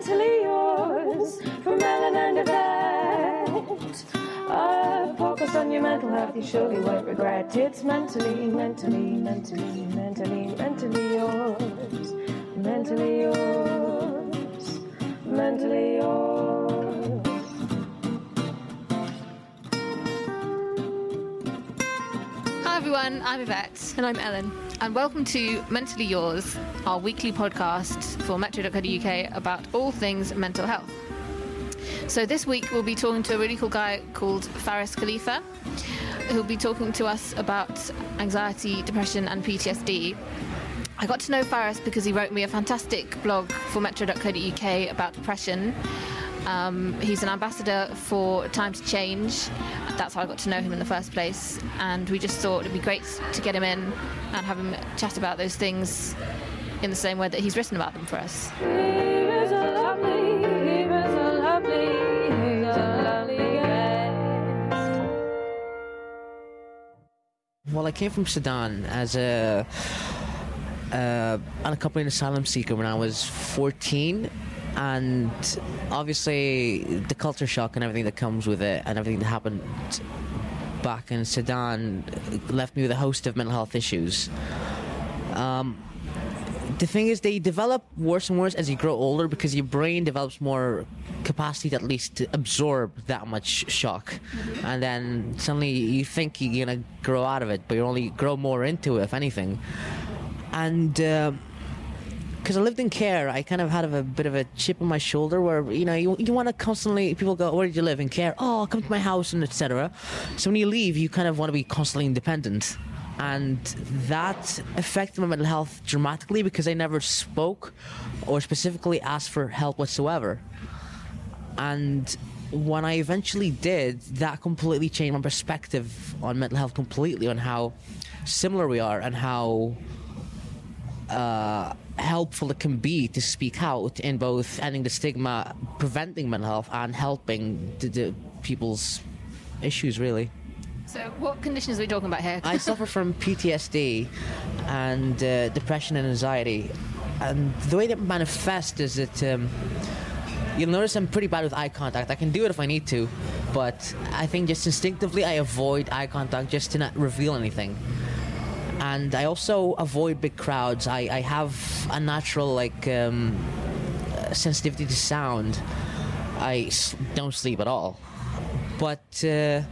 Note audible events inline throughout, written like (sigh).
Mentally yours from Ellen and Yvette. A focus on your mental health, you surely won't regret. It's mentally, mentally, mentally, mentally, mentally yours. Mentally yours. Mentally yours. Hi everyone, I'm Yvette. And I'm Ellen. And welcome to Mentally Yours, our weekly podcast for metro.co.uk about all things mental health. So this week we'll be talking to a really cool guy called Faris Khalifa, who'll be talking to us about anxiety, depression, and PTSD. I got to know Faris because he wrote me a fantastic blog for metro.co.uk about depression. Um, he's an ambassador for Time to Change. That's how I got to know him in the first place. And we just thought it'd be great to get him in and have him chat about those things in the same way that he's written about them for us. Well, I came from Sudan as a uh, unaccompanied asylum seeker when I was 14, and obviously the culture shock and everything that comes with it, and everything that happened back in Sudan left me with a host of mental health issues. Um, the thing is, they develop worse and worse as you grow older because your brain develops more capacity to at least to absorb that much shock, and then suddenly you think you're gonna grow out of it, but you only grow more into it, if anything. And because I lived in care, I kind of had a bit of a chip on my shoulder where you know you, you want to constantly people go, where did you live in care? Oh, come to my house and etc. So when you leave, you kind of want to be constantly independent and that affected my mental health dramatically because I never spoke or specifically asked for help whatsoever. And when I eventually did, that completely changed my perspective on mental health completely, on how similar we are and how uh, helpful it can be to speak out in both ending the stigma, preventing mental health, and helping the, the people's issues, really. So, what conditions are we talking about here? I (laughs) suffer from PTSD and uh, depression and anxiety. And the way that manifests is that um, you'll notice I'm pretty bad with eye contact. I can do it if I need to, but I think just instinctively I avoid eye contact just to not reveal anything. And I also avoid big crowds. I, I have a natural like um, sensitivity to sound. I don't sleep at all, but. Uh,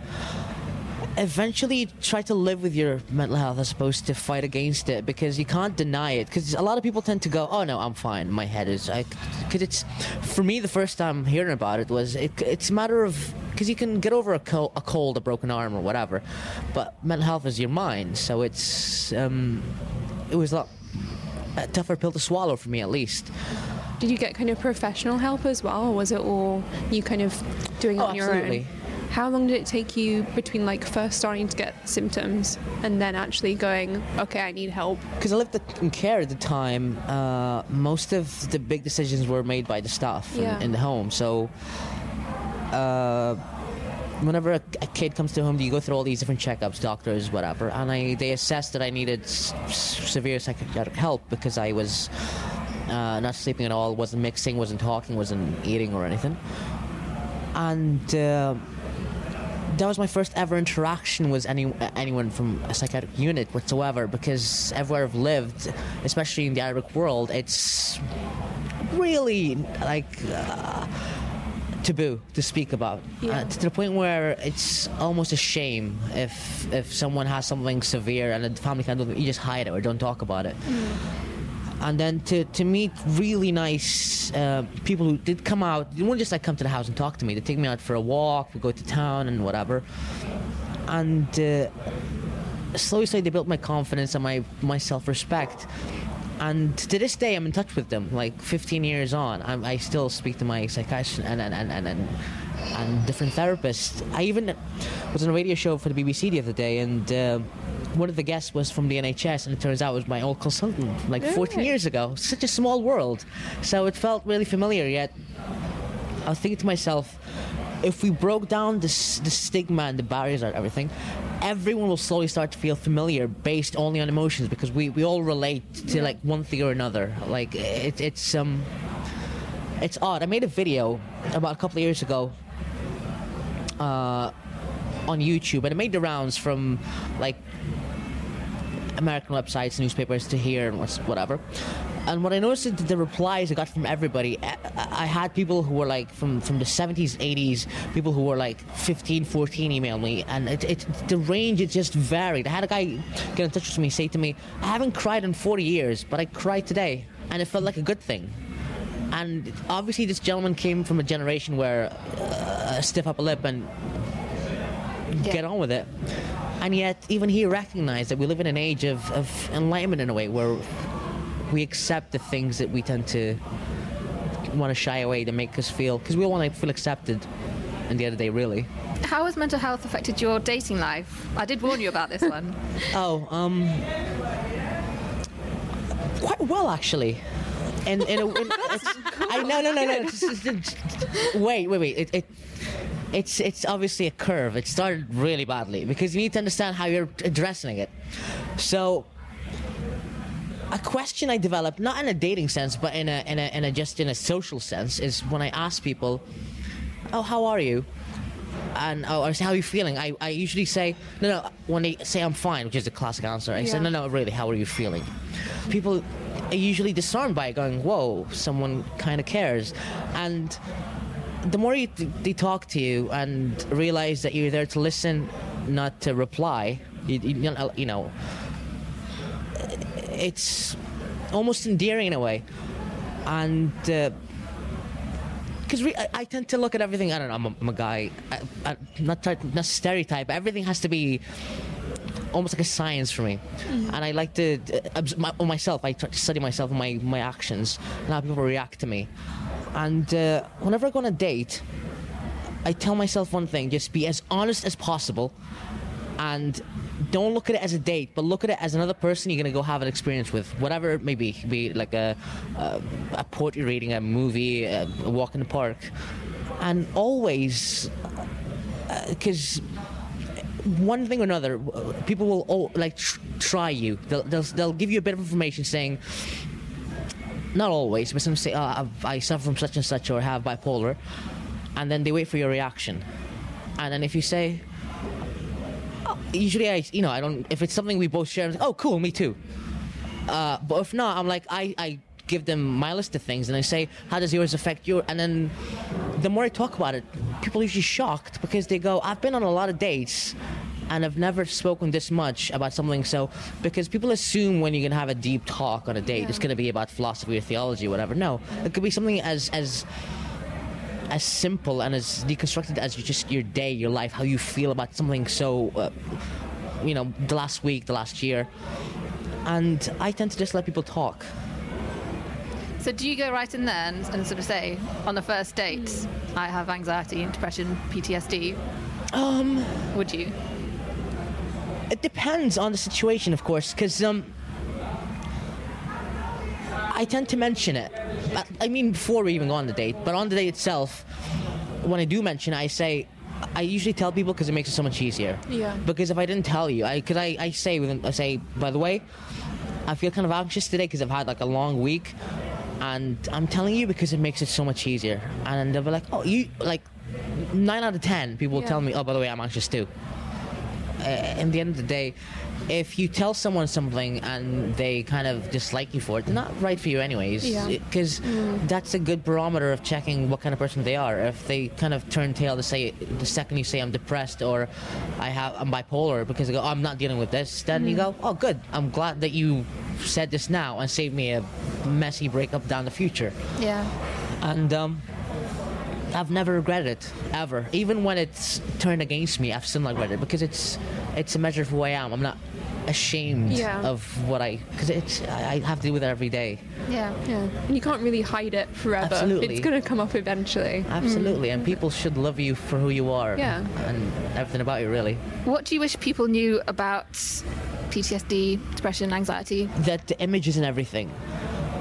eventually try to live with your mental health as opposed to fight against it because you can't deny it because a lot of people tend to go oh no i'm fine my head is because it's for me the first time hearing about it was it, it's a matter of because you can get over a, col- a cold a broken arm or whatever but mental health is your mind so it's um, it was a lot a tougher pill to swallow for me at least Did you get kind of professional help as well, or was it all you kind of doing it Oh, on your absolutely. own? How long did it take you between like first starting to get symptoms and then actually going, okay, I need help? Because I lived in care at the time, uh, most of the big decisions were made by the staff in- Yeah. in, the home. So, uh, whenever a, a kid comes to home, you go through all these different checkups, doctors, whatever, and I, they assessed that I needed s- severe psychiatric help because I was uh, not sleeping at all, wasn't mixing, wasn't talking, wasn't eating or anything. And uh, that was my first ever interaction with any anyone from a psychiatric unit whatsoever because everywhere I've lived, especially in the Arabic world, it's really like uh, taboo to speak about. Uh, to the point where it's almost a shame if if someone has something severe and the family can't do it, you just hide it or don't talk about it and then to, to meet really nice uh, people who did come out. They wouldn't just like come to the house and talk to me. They take me out for a walk. We go to town and whatever. And uh, slowly, slowly, they built my confidence and my my self respect. And to this day, I'm in touch with them. Like 15 years on, I'm, I still speak to my psychiatrist and and, and, and, and and different therapists. I even was on a radio show for the BBC the other day, and uh, one of the guests was from the NHS, and it turns out it was my old consultant, like 14 years ago. Such a small world, so it felt really familiar. Yet I was thinking to myself, if we broke down the, the stigma and the barriers and everything, everyone will slowly start to feel familiar based only on emotions because we, we all relate to like one thing or another. Like it, it's um, it's odd. I made a video about a couple of years ago uh, on YouTube, and it made the rounds from like American websites, newspapers to here and whatever. And what I noticed is that the replies I got from everybody, I, had people who were like from, from the 70s, 80s, people who were like 15, 14 email me, and it, it, the range it just varied. I had a guy get in touch with me, say to me, I haven't cried in 40 years, but I cried today, and it felt like a good thing. And obviously, this gentleman came from a generation where uh, stiff upper lip and get on with it. And yet, even he recognized that we live in an age of, of enlightenment in a way where we accept the things that we tend to want to shy away to make us feel, because we all want to feel accepted in the the day, really. How has mental health affected your dating life? I did warn you about this one. (laughs) Oh, um, quite well actually. And in a, in, I no no no no. it's- it's- it's- wait wait wait. It, it it's it's obviously a curve. It started really badly because you need to understand how you're addressing it. So. A question I developed, not in a dating sense, but in a, in a, in a just in a social sense, is when I ask people, "Oh, how are you?" and oh, I say, how are you feeling? I, I usually say, no, no, when they say I'm fine, which is the classic answer, I say, no, no, really, how are you feeling? People are usually disarmed by it, going, whoa, someone kind of cares. And the more you, they talk to you and realize that you're there to listen, not to reply, you, you know, you know, it's almost endearing in a way. And uh, because re- I, I tend to look at everything. I don't know. I'm a, I'm a guy. I, I, not not stereotype. Everything has to be almost like a science for me, and I like to uh, my, myself. I try to study myself and my my actions and how people react to me. And uh, whenever I go on a date, I tell myself one thing: just be as honest as possible, and don't look at it as a date, but look at it as another person you're gonna go have an experience with, whatever it may be. Be like a a, a poetry reading, a movie, a, a walk in the park, and always because. one thing or another, uh, people will all, like tr- try you. They'll, they'll they'll give you a bit of information saying, not always, but some say, I've- I suffer from such and such or have bipolar, and then they wait for your reaction, and then if you say, oh, usually I, you know, I don't. If it's something we both share, like, oh, cool, me too. Uh, but if not, I'm like, I, I give them my list of things and I say, how does yours affect your? And then the more I talk about it, people are usually shocked because they go, I've been on a lot of dates and I've never spoken this much about something. So, because people assume when you're going to have a deep talk on a date, it's going to be about philosophy or theology or whatever. No, it could be something as, as, as simple and as deconstructed as just your day, your life, how you feel about something so, uh, you know, the last week, the last year. And I tend to just let people talk. So do you go right in there and, and sort of say, on the first date, I have anxiety, depression, PTSD? Um, Would you? It depends on the situation, of course, because um, I tend to mention it. I- I mean, before we even go on the date, but on the date itself, when I do mention it, I say, I usually tell people because it makes it so much easier. Yeah. Because if I didn't tell you, I because I, I say within, I say, by the way, I feel kind of anxious today because I've had like a long week, and I'm telling you because it makes it so much easier. And they'll be like, oh, you like nine out of ten people will Yeah. tell me, oh, by the way, I'm anxious too Uh, in the end of the day, if you tell someone something and they kind of dislike you for it, they're not right for you anyways. Yeah. Because mm. that's a good barometer of checking what kind of person they are. If they kind of turn tail to say the second you say I'm depressed or I have I'm bipolar because they go, oh, I'm not dealing with this, then you mm. go, oh, good. I'm glad that you said this now and saved me a messy breakup down the future. Yeah. And um, I've never regretted it ever. Even when it's turned against me, I've still not regretted it because it's it's a measure of who I am. I'm not ashamed Yeah. of what I because it's I have to deal with it every day. Yeah. Yeah. And you can't really hide it forever. Absolutely. It's going to come up eventually. Mm. Absolutely, and people should love you for who you are. Yeah. and everything about you really. What do you wish people knew about PTSD, depression, anxiety? that the images and everything.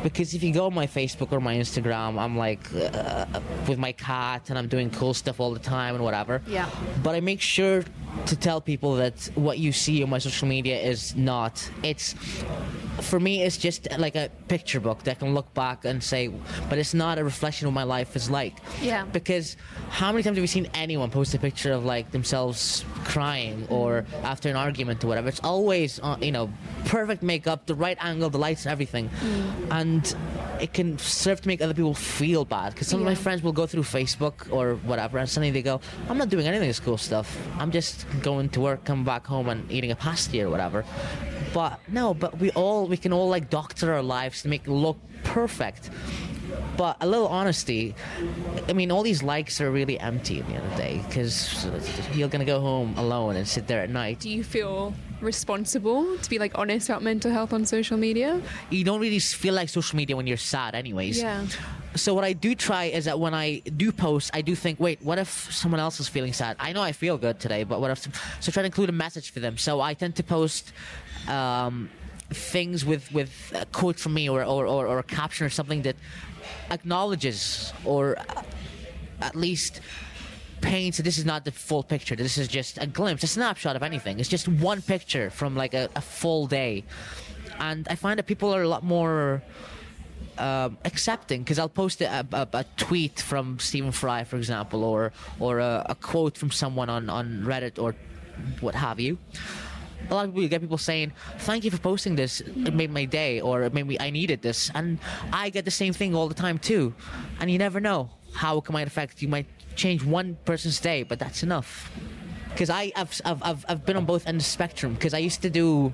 Because if you go on my Facebook or my Instagram, I'm like uh, with my cat and I'm doing cool stuff all the time and whatever. Yeah. But I make sure to tell people that what you see on my social media is not. It's for me, it's just like a picture book that I can look back and say, but it's not a reflection of what my life is like. Yeah. Because how many times have you seen anyone post a picture of like themselves crying or after an argument or whatever? It's always, uh, you know, perfect makeup, the right angle, the lights, everything, and it can serve to make other people feel bad. Because some of my friends will go through Facebook or whatever, and suddenly they go, "I'm not doing any of this cool stuff. I'm just going to work, come back home, and eating a pasty or whatever." But no, but we all we can all like doctor our lives to make it look perfect. But a little honesty, I mean, all these likes are really empty at the end of the day because you're gonna go home alone and sit there at night. Do you feel responsible to be like honest about mental health on social media? You don't really feel like social media when you're sad, anyways. Yeah. So what I do try is that when I do post, I do think, wait, what if someone else is feeling sad? I know I feel good today, but what if? So try to include a message for them. So I tend to post. Um, things with with a quote from me or, or, or, or a caption or something that acknowledges or uh, at least paints this is not the full picture. This is just a glimpse, a snapshot of anything. It's just one picture from like a, a full day, and I find that people are a lot more um, accepting because I'll post a, a, a tweet from Stephen Fry, for example, or or a, a quote from someone on on Reddit or what have you. A lot of people get people saying, "Thank you for posting this. It made my day," or "It made me. I needed this," and I get the same thing all the time too. And you never know how it might affect. You might change one person's day, but that's enough. Because I I've, I've I've I've been on both ends of the spectrum. Because I used to do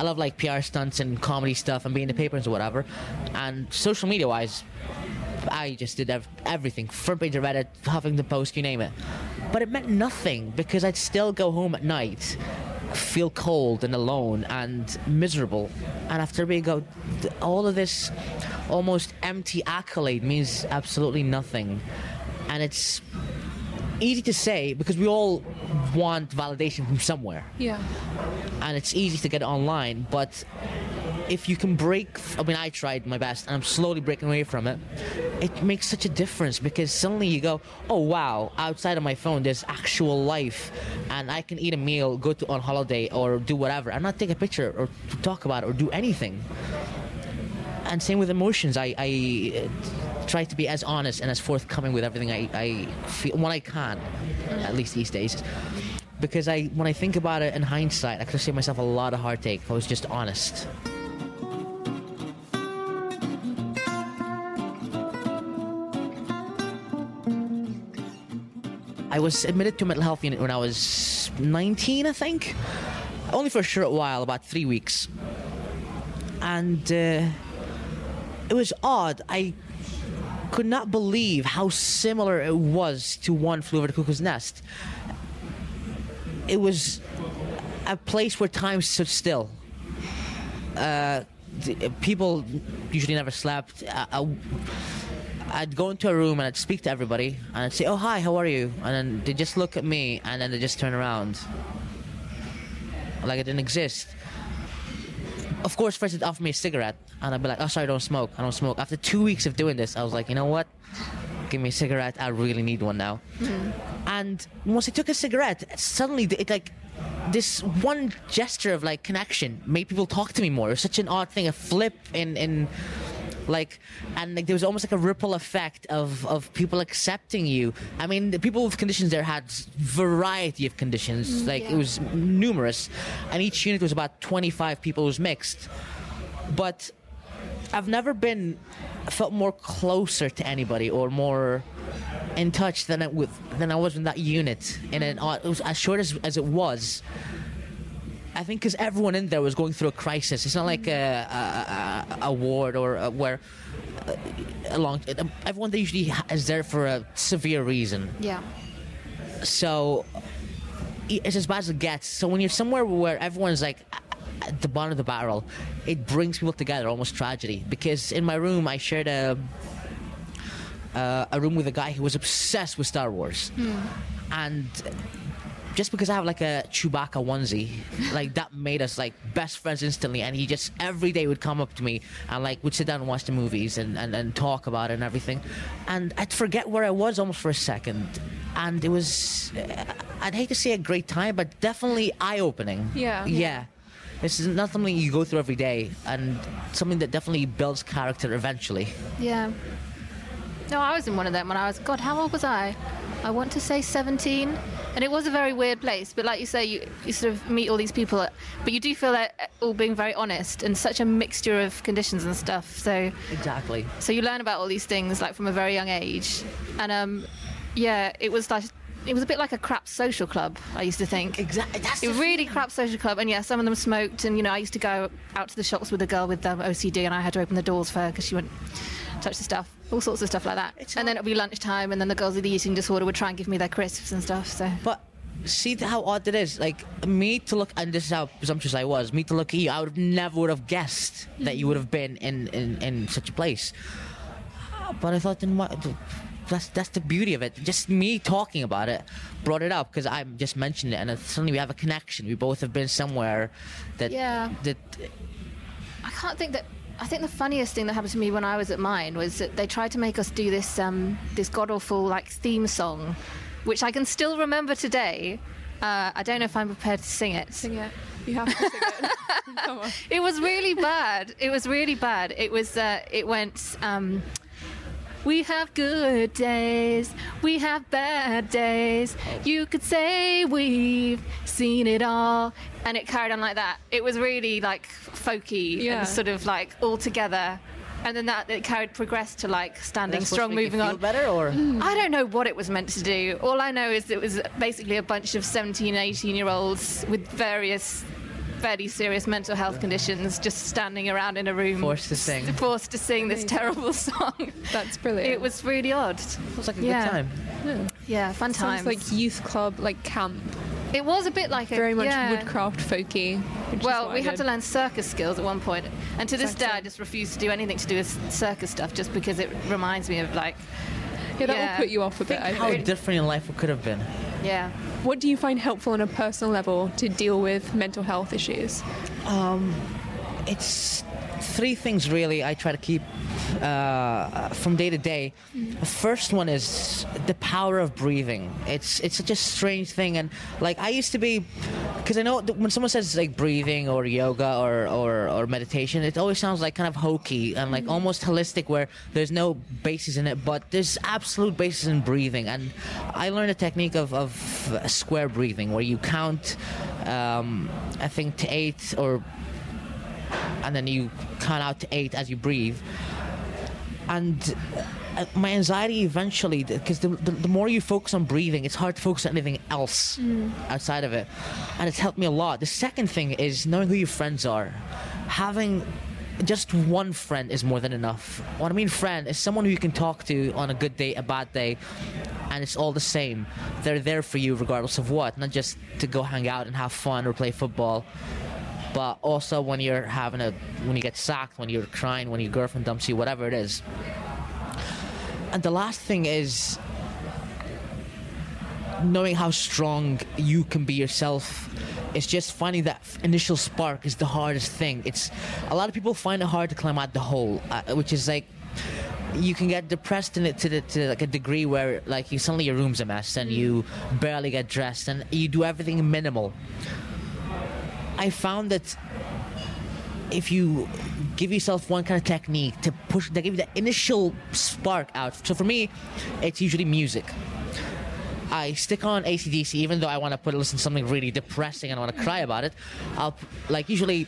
I love like PR stunts and comedy stuff and being in the papers or whatever. And social media wise, I just did ev- everything. Front page of Reddit, Huffington Post, you name it. But it meant nothing because I'd still go home at night, feel cold and alone and miserable. And after we go, all of this almost empty accolade means absolutely nothing. And it's easy to say because we all want validation from somewhere Yeah. and it's easy to get online. But if you can break, I mean, I tried my best, and I'm slowly breaking away from it. It makes such a difference because suddenly you go, oh wow, outside of my phone, there's actual life, and I can eat a meal, go to on holiday, or do whatever, and not take a picture or talk about it or do anything. And same with emotions. I, I uh, try to be as honest and as forthcoming with everything I, I feel when I can, at least these days because I when I think about it in hindsight, I could saved myself a lot of heartache if I was just honest. I was admitted to mental health unit when I was 19, I think. Only for a short while, about three weeks. And uh, it was odd. I could not believe how similar it was to One Flew Over the Cuckoo's Nest it was a place where time stood still. Uh, people usually never slept. A, a, I'd go into a room and I'd speak to everybody and I'd say, "Oh hi, how are you?" And then they just look at me and then they just turn around, like I didn't exist. Of course, first they'd offer me a cigarette and I'd be like, "Oh sorry, I don't smoke. I don't smoke." After two weeks of doing this, I was like, "You know what? Give me a cigarette. I really need one now." Hmm. And once I took a cigarette, suddenly it like this one gesture of like connection made people talk to me more. It was such an odd thing, a flip in in like and like there was almost like a ripple effect of of people accepting you. I mean the people with conditions there had variety of conditions. Mm, like it was numerous and each unit was about 25 people. It was mixed. But i've never been felt more closer to anybody or more in touch than I with than I was in that unit. In an uh, it was as short as, as it was I think because everyone in there was going through a crisis. It's not like a, a, a, ward or a, where uh, a long. Everyone there usually is there for a severe reason. Yeah. So it's as bad as it gets. So when you're somewhere where everyone's like at the bottom of the barrel, it brings people together, almost tragedy. Because in my room, I shared a uh, a room with a guy who was obsessed with Star Wars, and just because I have like a Chewbacca onesie, like that made us like best friends instantly. And he just every day would come up to me and like would sit down and watch the movies and, and, and talk about it and everything. And I'd forget where I was almost for a second. And it was, uh, I'd hate to say a great time, but definitely eye opening. Yeah. Yeah. This is not something you go through every day, and something that definitely builds character eventually. Yeah. No, I was in one of them when I was, God, how old was I? I want to say 17. And it was a very weird place, but like you say, you, you sort of meet all these people, but you do feel like all being very honest and such a mixture of conditions and stuff. So, Exactly. so you learn about all these things like from a very young age. And um, yeah, it was like, it was a bit like a crap social club, I used to think. Exactly. That's It really crap social club, and yeah, some of them smoked. And you know, I used to go out to the shops with a girl with um, OCD, and I had to open the doors for her because she wouldn't touch the stuff, all sorts of stuff like that. It's and then it'd be lunchtime, and then the girls with the eating disorder would try and give me their crisps and stuff. So But see how odd it is. Like me to look, and this is how presumptuous I was. Me to look at you, I would have never would have guessed that you would have been in, in, in such a place. Ah, but I thought, then what? That's that's the beauty of it. Just me talking about it brought it up because I just mentioned it, and suddenly we have a connection. We both have been somewhere that Yeah. that I can't think that. I think the funniest thing that happened to me when I was at mine was that they tried to make us do this um, this god awful like theme song, which I can still remember today. Uh, I don't know if I'm prepared to sing it. Sing it. You have to sing it. (laughs) Come on. (laughs) It was really bad. It was really bad. It was. Uh, it went. Um, we have good days. We have bad days. Oh. You could say we've seen it all, and it carried on like that. It was really like folky Yeah. and sort of like all together. And then that it carried progressed to like standing that's supposed to strong, make you moving feel on. better, or mm. I don't know what it was meant to do. All I know is it was basically a bunch of 17, 18 year olds with various fairly serious mental health conditions just standing around in a room. Forced to sing. Forced to sing this terrible song. That's brilliant. It was really odd. feels like a Yeah. good time. Yeah, fun Sounds times. like youth club, like camp. it was a bit like a, Very much yeah. woodcraft folky. Well, we had to learn circus skills at one point, and to this Exact day, I just refuse to do anything to do with circus stuff, just because it reminds me of like, Yeah, that yeah. will put you off a bit. I How think. different your life could have been. Yeah. What do you find helpful on a personal level to deal with mental health issues? Um, it's three things really I try to keep uh, from day to day. The first one is the power of breathing. It's it's such a strange thing, and like I used to be, because I know when someone says like breathing or yoga or, or or meditation, it always sounds like kind of hokey and like almost holistic, where there's no basis in it, but there's absolute basis in breathing. And I learned a technique of of square breathing, where you count, um, I think to eight or and then you count out to eight as you breathe. And uh, my anxiety eventually, because the, the, the more you focus on breathing, it's hard to focus on anything else outside of it. And it's helped me a lot. The second thing is knowing who your friends are. Having just one friend is more than enough. What I mean, friend is someone who you can talk to on a good day, a bad day, and it's all the same. They're there for you regardless of what, not just to go hang out and have fun or play football but also when you're having a when you get sacked when you're crying when your girlfriend dumps you whatever it is and the last thing is knowing how strong you can be yourself. It's just finding that initial spark is the hardest thing. It's a lot of people find it hard to climb out the hole, uh, which is like you can get depressed in it to, the, to like a degree where like you suddenly your room's a mess and you barely get dressed and you do everything minimal. I found that if you give yourself one kind of technique to push, they give you that initial spark out. So for me, it's usually music. I stick on ACDC, even though I want to put listen to something really depressing and I want to cry about it. I'll like usually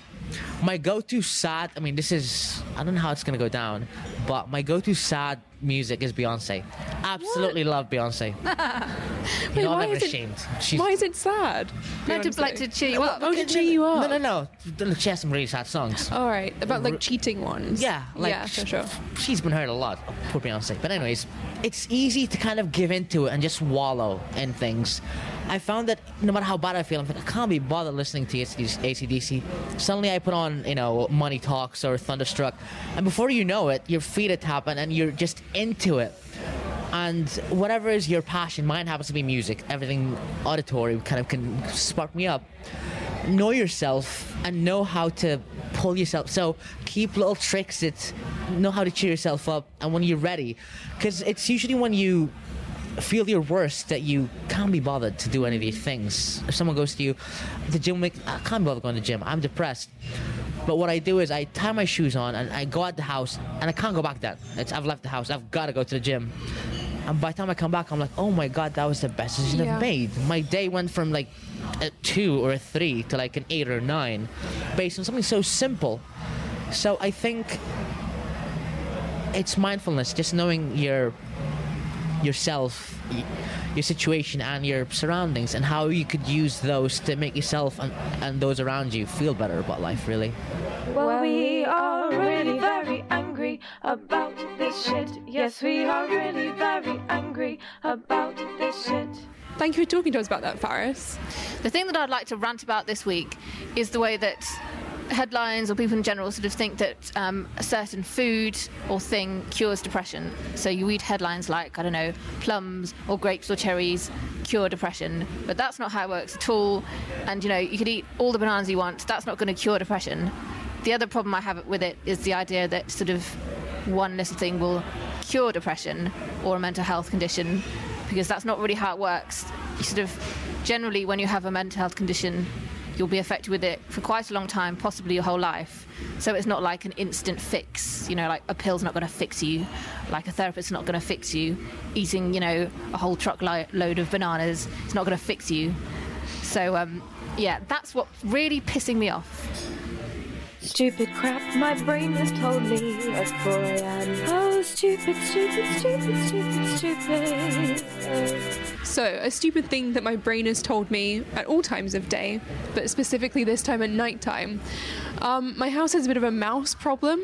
my go-to sad. I mean, this is I don't know how it's gonna go down, but my go-to sad music is Beyonce. Absolutely love Beyonce. (laughs) you Wait, know, I'm why never is it- ashamed. She's Why is it sad? No, to, Beyonce? like to cheer you up. Oh, to cheer you up. No, no, no. She has some really sad songs. All right, about like cheating ones. Yeah, like yeah, for sure. she's been hurt a lot. Poor Beyonce. But anyways, it's easy to kind of give into it and just wallow in things. I found that no matter how bad I feel, I'm like, I can't be bothered listening to ACDC. Suddenly I put on, you know, Money Talks or Thunderstruck, and before you know it, your feet are tapping and you're just into it. And whatever is your passion, mine happens to be music. Everything auditory kind of can spark me up know yourself and know how to pull yourself. So keep little tricks that know how to cheer yourself up. And when you're ready, because it's usually when you feel your worst that you can't be bothered to do any of these things. If someone goes to you, the gym, I can't bother going to the gym. I'm depressed. But what I do is I tie my shoes on and I go out the house and I can't go back then. It's, I've left the house. I've got to go to the gym. And by the time I come back, I'm like, oh my god, that was the best decision Yeah. I've made. My day went from like a two or a three to like an eight or nine, based on something so simple. So I think it's mindfulness, just knowing your yourself, your situation, and your surroundings, and how you could use those to make yourself and, and those around you feel better about life. Really. Well, we are really very angry about this shit. Yes, we are really very angry about this shit. Thank you for talking to us about that, Faris. The thing that I'd like to rant about this week is the way that headlines or people in general sort of think that um, a certain food or thing cures depression. So you read headlines like, I don't know, plums or grapes or cherries cure depression, but that's not how it works at all. And you know, you could eat all the bananas you want, that's not going to cure depression. The other problem I have with it is the idea that sort of one little thing will cure depression or a mental health condition because that's not really how it works. You sort of generally, when you have a mental health condition, you'll be affected with it for quite a long time, possibly your whole life. So it's not like an instant fix. You know, like a pill's not going to fix you, like a therapist's not going to fix you. Eating, you know, a whole truckload load of bananas it's not going to fix you. So um, yeah, that's what's really pissing me off. Stupid crap my brain has told me 4 a.m. Oh, stupid, stupid, stupid, stupid, stupid. So, a stupid thing that my brain has told me at all times of day, but specifically this time at nighttime. Um, my house has a bit of a mouse problem.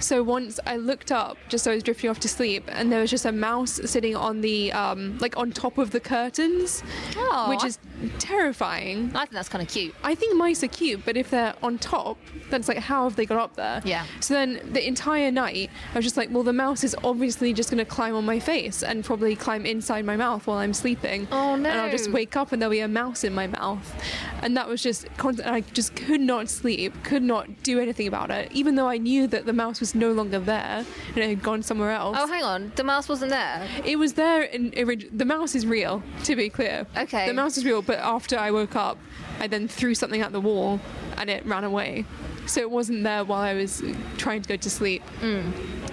So once I looked up, just so I was drifting off to sleep, and there was just a mouse sitting on the, um, like on top of the curtains, Oh, which is terrifying. I think that's kind of cute. I think mice are cute, but if they're on top, then it's like, how have they got up there? Yeah. So then the entire night, I was just like, well, the mouse is obviously just going to climb on my face and probably climb inside my mouth while I'm sleeping. Oh, no! And I'll just wake up and there'll be a mouse in my mouth. And that was just. I just could not sleep, could not do anything about it, even though I knew that the mouse was no longer there and it had gone somewhere else. Oh, hang on, the mouse wasn't there. It was there in orig- the mouse is real, to be clear. Okay. The mouse is real, but after I woke up, I then threw something at the wall and it ran away. So it wasn't there while I was trying to go to sleep. Mm.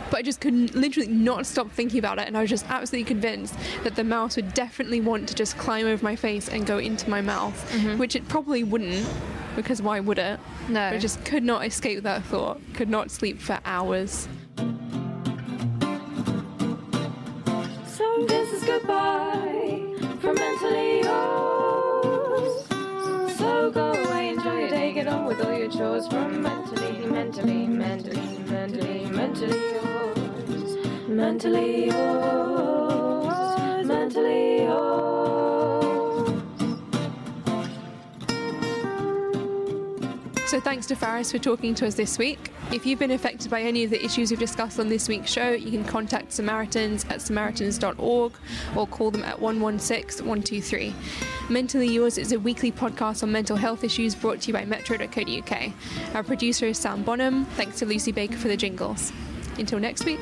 But I just couldn't literally not stop thinking about it and I was just absolutely convinced that the mouse would definitely want to just climb over my face and go into my mouth, mm-hmm. which it probably wouldn't because why would it? No. But I just could not escape that thought. Could not sleep for hours. So this is goodbye from mentally yours. So go away, day, get on with all your chores from mentally, mentally, mentally, mentally, mentally yours. Mentally yours. So thanks to Faris for talking to us this week. If you've been affected by any of the issues we've discussed on this week's show, you can contact Samaritans at samaritans.org or call them at 116 123. Mentally Yours is a weekly podcast on mental health issues brought to you by metro.co.uk. Our producer is Sam Bonham. Thanks to Lucy Baker for the jingles. Until next week.